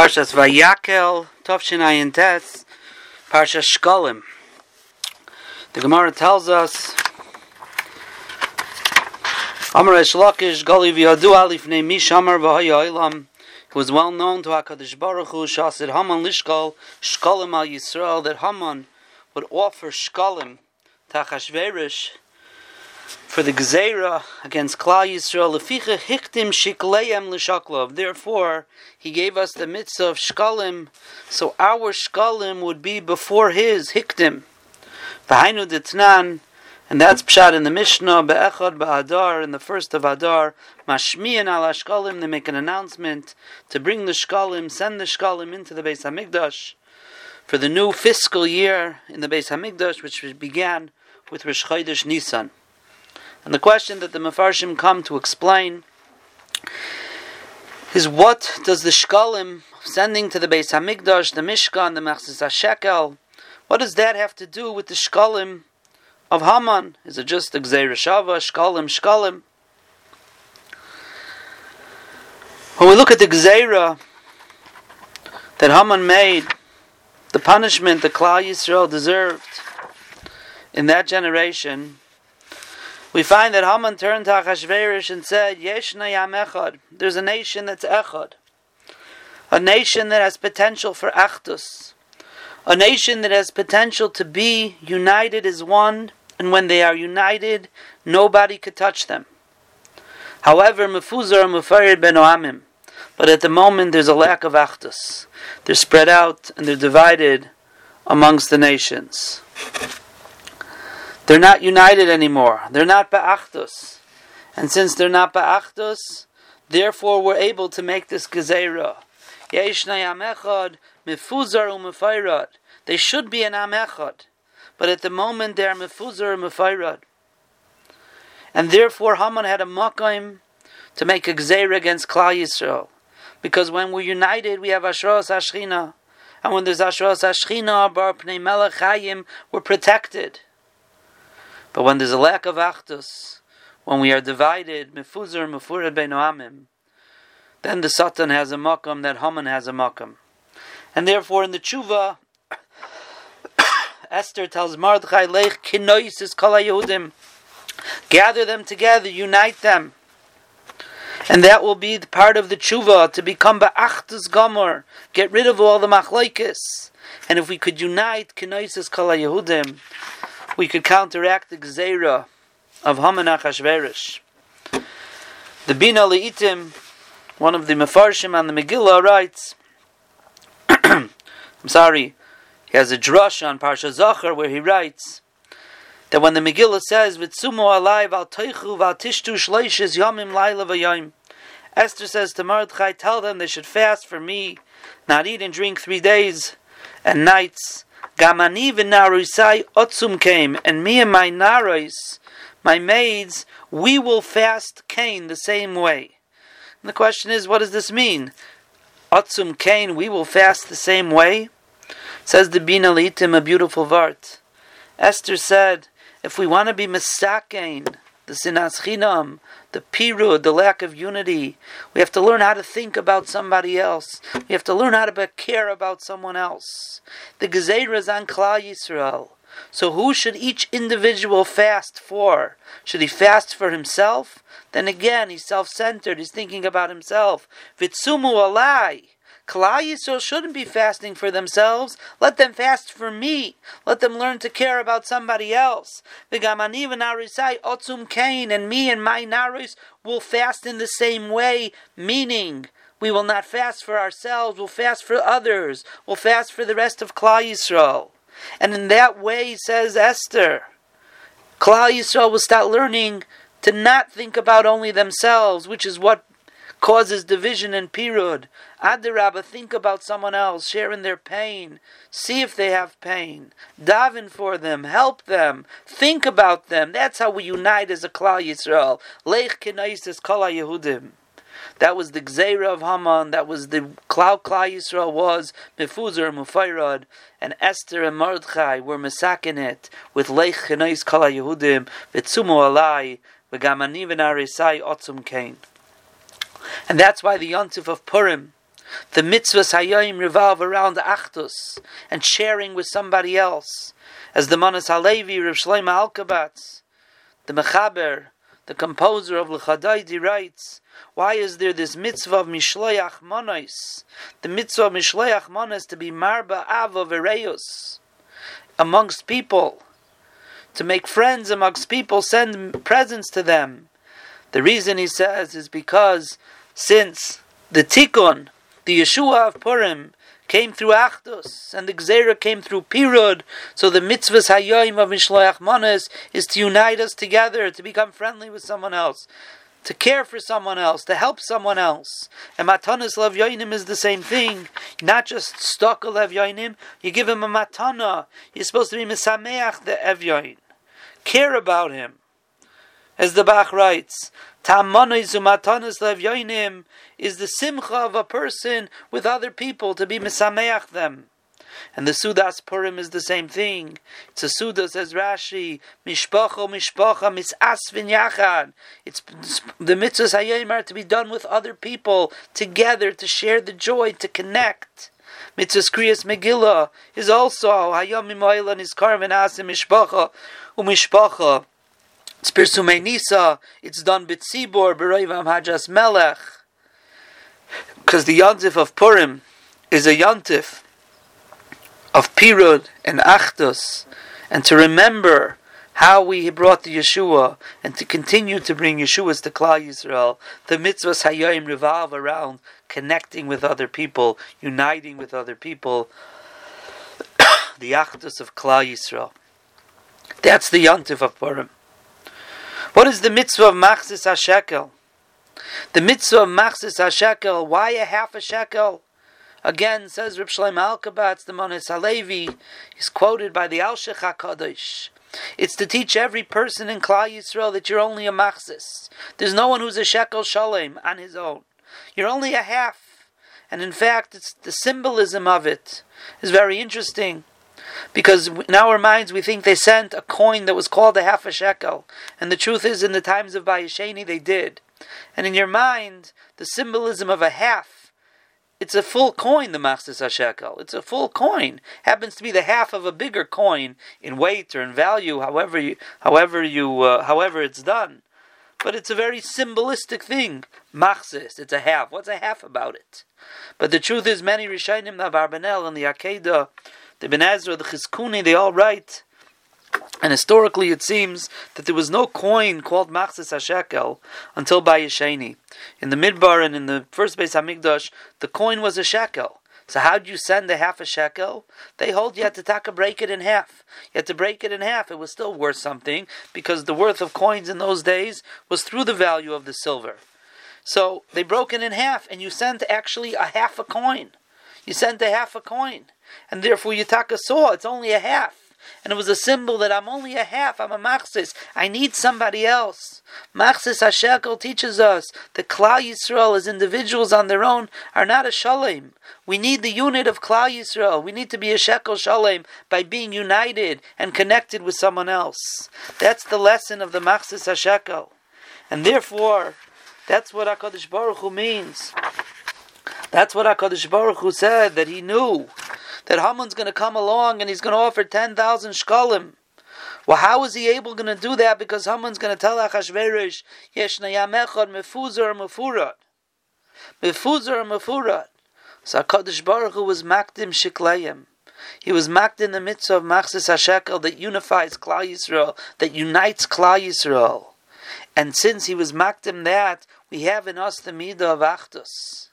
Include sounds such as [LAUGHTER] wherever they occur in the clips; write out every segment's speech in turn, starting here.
Parshas Vayakel, Tovshin Ayin Tes, Parshas Shkolim. The Gemara tells us, Amar Reish Lakish, Gali V'yadu Alifnei Mish Amar V'haya Olam, it was well known to HaKadosh Baruch Hu, Shasid Haman Lishkol, Shkolim Al Yisrael, that Haman would offer Shkolim to Achashverosh, for the Gezerah against Klal Yisrael. Leficha hiktim shikleim l'shaklov. Therefore, he gave us the mitzvah of shkalim, so our shkalim would be before his hiktim. V'hainu ditnan, and that's pshat in the Mishnah, be'echad ba'adar, in the first of Adar, mashmiyan al shkalim, they make an announcement to bring the shkalim, send the shkalim into the Beis Hamikdash for the new fiscal year in the Beis Hamikdash, which began with Rosh Chodesh Nisan. And the question that the Mefarshim come to explain is what does the Shkalim sending to the Beis Hamikdash, the Mishkan, the Machzis HaShekel, what does that have to do with the Shkalim of Haman? Is it just the Shava, Shkalim, Shkalim? When we look at the Gzeira that Haman made, the punishment that Klal Yisrael deserved in that generation, we find that Haman turned to Achashverosh and said, Yeshna Yam Echad. There's a nation that's Echad. A nation that has potential for Achdus. A nation that has potential to be united as one, and when they are united, nobody could touch them. However, Mefuzar Mufarid Ben Oamim. But at the moment, there's a lack of Achdus. They're spread out and they're divided amongst the nations. They're not united anymore. They're not ba'achdus. And since they're not ba'achdus, therefore we're able to make this gezerah. They should be an amechad, but at the moment they are mifuzar u'mefayrad. And therefore Haman had a makaim to make a gezerah against Klal Yisrael. Because when we're united, we have Ashros Ashchina. And when there's Ashros Ashchina, Bar Pnei Melech Hayim, we're protected. But when there's a lack of achdus, when we are divided, mefuzar mefurad beinoamim, then the Satan has a makam that Haman has a makam. And therefore in the tshuva, [COUGHS] Esther tells Mordechai, Lech kinoisis kol Yehudim, gather them together, unite them. And that will be the part of the tshuva, to become ba'achdus gomer, get rid of all the machlaikis. And if we could unite kinoisis kol Yehudim, we could counteract the Gzeira of Haman Achashverosh. The Bina Leitim, one of the Mefarshim on the Megillah, writes, [CLEARS THROAT] I'm sorry, he has a drush on Parsha Zachar where he writes that when the Megillah says, Vitsumo alai val teichu val tishtu shleishes yomim laila v'yoim, Esther says to Mordechai, tell them they should fast for me, not eat and drink three days and nights, Gamani v'narisai otzum came, and me and my naros, my maids, we will fast Cain the same way. And the question is, what does this mean? Otzum Cain, we will fast the same way? Says the Bina Litim, a beautiful vart. Esther said, if we want to be misakein, the sinas chinam, the pirud, the lack of unity. We have to learn how to think about somebody else. We have to learn how to care about someone else. The Gezeira is on Klal Yisrael. So who should each individual fast for? Should he fast for himself? Then again, he's self-centered. He's thinking about himself. Vitsumu alai. Klal Yisrael shouldn't be fasting for themselves. Let them fast for me. Let them learn to care about somebody else. V'gamani v'narisai otzum kain, and me and my naris will fast in the same way, meaning we will not fast for ourselves, we'll fast for others, we'll fast for the rest of Klal Yisrael. And in that way, says Esther, Klal Yisrael will start learning to not think about only themselves, which is what causes division and pirud. Adirabba, think about someone else, share in their pain, see if they have pain, daven for them, help them, think about them. That's how we unite as a Klal Yisrael. Leich kenaisis kol Yehudim. That was the Gzeira of Haman. That was the Klal Klal Yisrael was Mefuzar Mufayrad, and Esther and Mordechai were Mesakinet with Leich Kenais Kol Yehudim Vitzumo Alai V'Gamani V'Narisai Otzum Kain. And that's why the Yontif of Purim, The mitzvahs hayayim revolve around achdus and sharing with somebody else. As the Manas Halevi, Rav Shlomo Alkabatz, the Mechaber, the composer of Lechadaidi writes, why is there this mitzvah of Mishloach Monos? The mitzvah of Mishloach Monos to be Marba Ava Vereus amongst people, to make friends amongst people, send presents to them. The reason he says is because since the Tikkun, the Yeshua of Purim, came through Achdus, and the Gzera came through Pirud. So the mitzvahs Hayyim of Mishloach Manas is to unite us together, to become friendly with someone else, to care for someone else, to help someone else. And Matanas Lev Yoinim is the same thing. Not just stock a Lev Yoinim, you give him a Matana. You're supposed to be Misameach the Ev Yoin. Care about him. As the Bach writes, yoinim is the simcha of a person with other people to be misameach them. And the Sudas Purim is the same thing. It's a Suda, says Rashi, Mishpacha, Mishpacha, Misasvin Yachad. It's the mitzvahs Hayim are to be done with other people, together, to share the joy, to connect. Mitzvahs Kriyas Megillah is also Hayom Mimoyla Nizkar Asim Mishpacha, Umishpacha. It's Pirsumei Nisa. It's done B'tzibor B'Roivam Hajas Melech. Because the Yontif of Purim is a Yontif of Pirud and Achdus, and to remember how we brought the Yeshua, and to continue to bring Yeshua's to Klal Yisrael. The mitzvahs Hayayim revolve around connecting with other people, uniting with other people. [COUGHS] the Achdus of Klal Yisrael. That's the Yontif of Purim. What is the mitzvah of Machzis HaShekel? The mitzvah of Machzis HaShekel, why a half a shekel? Again, says Reb Shlomo Alkabatz, the Monis Halevi, is quoted by the Alshech HaKadosh. It's to teach every person in Klal Yisrael that you're only a machzis. There's no one who's a shekel shalem on his own. You're only a half. And in fact, it's the symbolism of it is very interesting. Because in our minds we think they sent a coin that was called a half a shekel. And the truth is, in the times of Bayesheni, they did. And in your mind, the symbolism of a half, it's a full coin, the Machzis HaShekel. It's a full coin. Happens to be the half of a bigger coin in weight or in value, however you, however you, uh, however it's done. But it's a very symbolistic thing. Machzis, it's a half. What's a half about it? But the truth is, many Rishayim, the Abarbanel, and the Akedah, the Ibn Ezra, the Chizkuni, they all write. And historically, it seems that there was no coin called Machzis HaShekel until Bayesheni. In the Midbar and in the first Beis Hamikdash, the coin was a shekel. So how do you send a half a shekel? They hold you had to taka break it in half. You had to break it in half. It was still worth something because the worth of coins in those days was through the value of the silver. So they broke it in half, and you sent actually a half a coin. You sent a half a coin and therefore Yitaka saw it's only a half. And it was a symbol that I'm only a half, I'm a machsis. I need somebody else. Machsis HaShekel teaches us that Klal Yisrael as individuals on their own are not a shalem. We need the unit of Klal Yisrael. We need to be a shekel shalem by being united and connected with someone else. That's the lesson of the Machsis HaShekel. And therefore, that's what HaKadosh Baruch Hu means. That's what HaKadosh Baruch Hu said, that he knew that Haman's going to come along and he's going to offer 10,000 shkalim. Well, how is he able going to do that? Because Haman's going to tell Achashverosh, Yeshna Yamechad Mefuzar Mefurat. Mefuzar Mefurat. So HaKadosh Baruch Hu was Makdim Shiklayim. He was maked in the midst of Machzis HaShekel that unifies Klal Yisrael, that unites Klal Yisrael. And since he was makdim that, we have in us the midah of Achdus.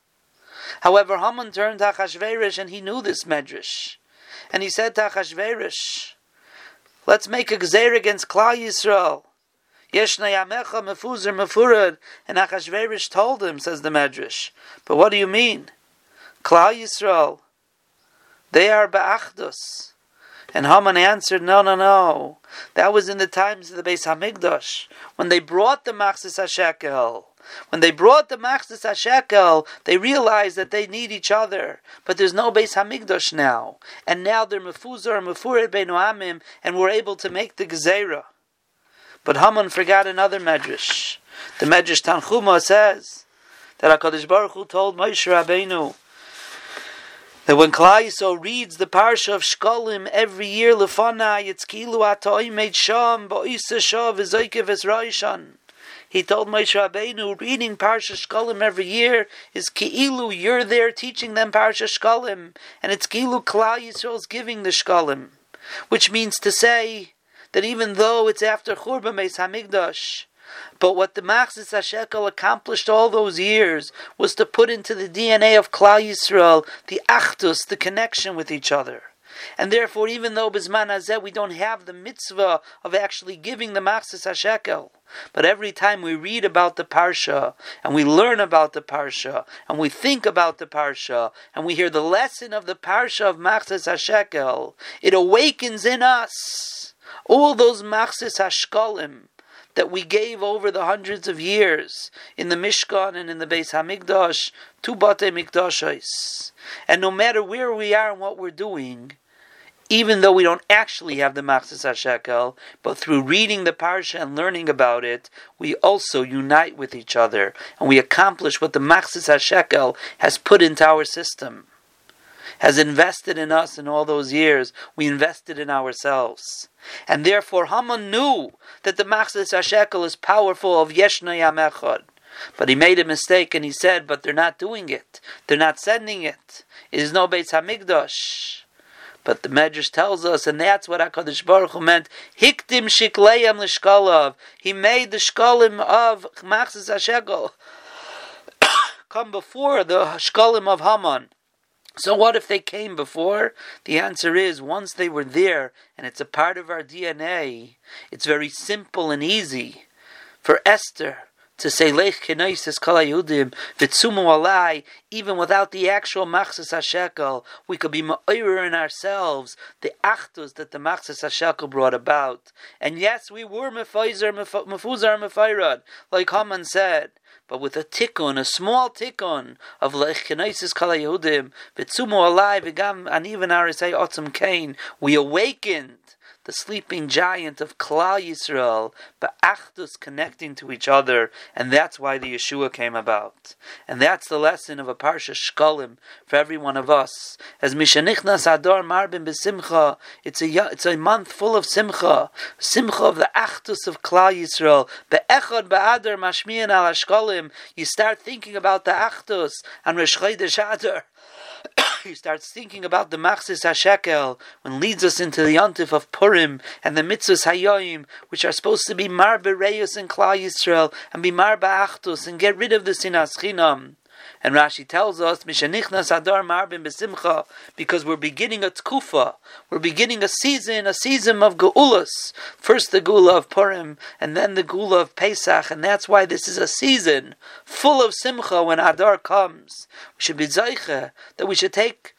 However, Haman turned to Achashverosh and he knew this medrash. And he said to Achashverosh, let's make a gzer against Klal Yisrael. Yeshna yamecha mefuzir mefurad. And Achashverosh told him, says the medrash. But what do you mean? Klal Yisrael, they are ba'achdus. And Haman answered, No, no, no. That was in the times of the Beis Hamikdash, when they brought the Machzis HaShekel. When they brought the Machzis HaShekel, they realized that they need each other. But there's no Beis Hamikdash now. And now they're Mefuzar, Mefuret Beinu Amim, and we're able to make the Gezerah. But Haman forgot another Medrash. The Medrash Tanchuma says that HaKadosh Baruch Hu told Moshe Rabbeinu, that when Klai reads the parsha of Shkolim every year, Lefanai, it's kilu atoi made sham, bo'isa shav, v'zoikev esraishan. He told Moshe Rabbeinu, reading Parsha Shkolim every year is ki'ilu, you're there teaching them Parsha Shkolim, and it's ki'ilu Klal Yisrael's giving the Shkolim, which means to say that even though it's after Churban Beis Hamikdash, but what the Machzis HaShekel accomplished all those years was to put into the DNA of Klal Yisrael the Achdus, the connection with each other. And therefore, even though Bisman Hazeh we don't have the mitzvah of actually giving the Machzis HaShekel, but every time we read about the Parsha, and we learn about the Parsha, and we think about the Parsha, and we hear the lesson of the Parsha of Machzis HaShekel, it awakens in us all those Machzis HaShkolim, that we gave over the hundreds of years in the Mishkan and in the Beis Hamikdash to Bate Mikdashos. And no matter where we are and what we're doing, even though we don't actually have the Machzis HaShekel, but through reading the Parsha and learning about it, we also unite with each other and we accomplish what the Machzis HaShekel has put into our system has invested in us in all those years, we invested in ourselves. And therefore Haman knew that the Machzis HaShekel is powerful of Yeshna Yamechad. But he made a mistake and he said, but they're not doing it. They're not sending it. It is no Beis Hamikdash. But the Medrash tells us, and that's what HaKadosh Baruch Hu meant, Hiktim Shikleim Lishkalav. He made the Shkalim of Machzis HaShekel [COUGHS] come before the Shkalim of Haman. So what if they came before? The answer is once they were there and it's a part of our DNA, it's very simple and easy for Esther to say Lech Kenoisis Kol Yudim Vitzumu Alai, even without the actual Machzis Hashekel, we could be ma'ir in ourselves the Achdus that the Machzis Hashekel brought about. And yes, we were Mefuzar Mefairad, like Haman said but with a tikkun, a small tikkun of lechkenaisis kala Yehudim, v'tzumu alive, v'gam anivan arisei otzim kain, we awakened the sleeping giant of Klal Yisrael, but Achdus connecting to each other, and that's why the Yeshua came about. And that's the lesson of a Parsha Shkolim for every one of us. As Mishanichnas Adar Marbin Besimcha, it's a it's a month full of Simcha, Simcha of the Achdus of Klal Yisrael. Be'echad Ba'adar Mashmiyan al Shkolim. You start thinking about the Achdus and Rosh Chodesh Adar [COUGHS] he starts thinking about the Machzis HaShekel, when leads us into the Yontif of Purim and the Mitzvahs Hayoim, which are supposed to be Mar Bereus and Klal Yisrael, and be Mar Ba'achtus, and get rid of the Sinas Chinam. And Rashi tells us, Mishanichnas Adar Marbin Besimcha, because we're beginning a tkufa, we're beginning a season, a season of Geulus. First the Gula of Purim, and then the Gula of Pesach, and that's why this is a season full of Simcha when Adar comes. We should be Zayche, that we should take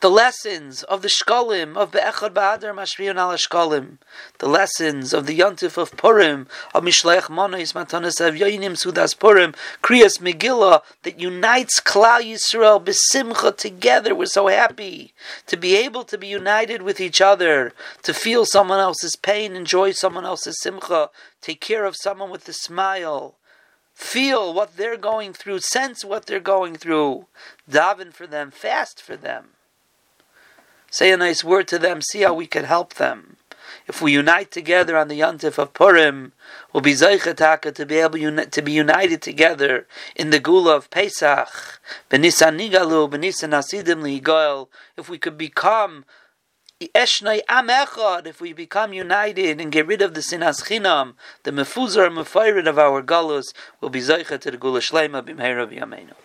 the lessons of the Shkolim of Be'echad Ba'adar Mashriyon al Shkolim, the lessons of the Yontif of Purim, of Mishlech Monois Matanas of Yoinim Sudas Purim, Kriyas Megillah, that unites Klal Yisrael Besimcha together. We're so happy to be able to be united with each other, to feel someone else's pain, enjoy someone else's Simcha, take care of someone with a smile feel what they're going through, sense what they're going through, daven for them, fast for them. Say a nice word to them, see how we can help them. If we unite together on the Yontif of Purim, we'll be Zeichataka to be able uni- to be united together in the Gula of Pesach. Benisan Nigalu, Benisan Asidim Ligoel. If we could become Eshnei Am Echad, if we become united and get rid of the Sinas Chinam, the Mefuzar and of our Galus, will be Zeichat to the Gula Shlema Bimheira B'Yameinu.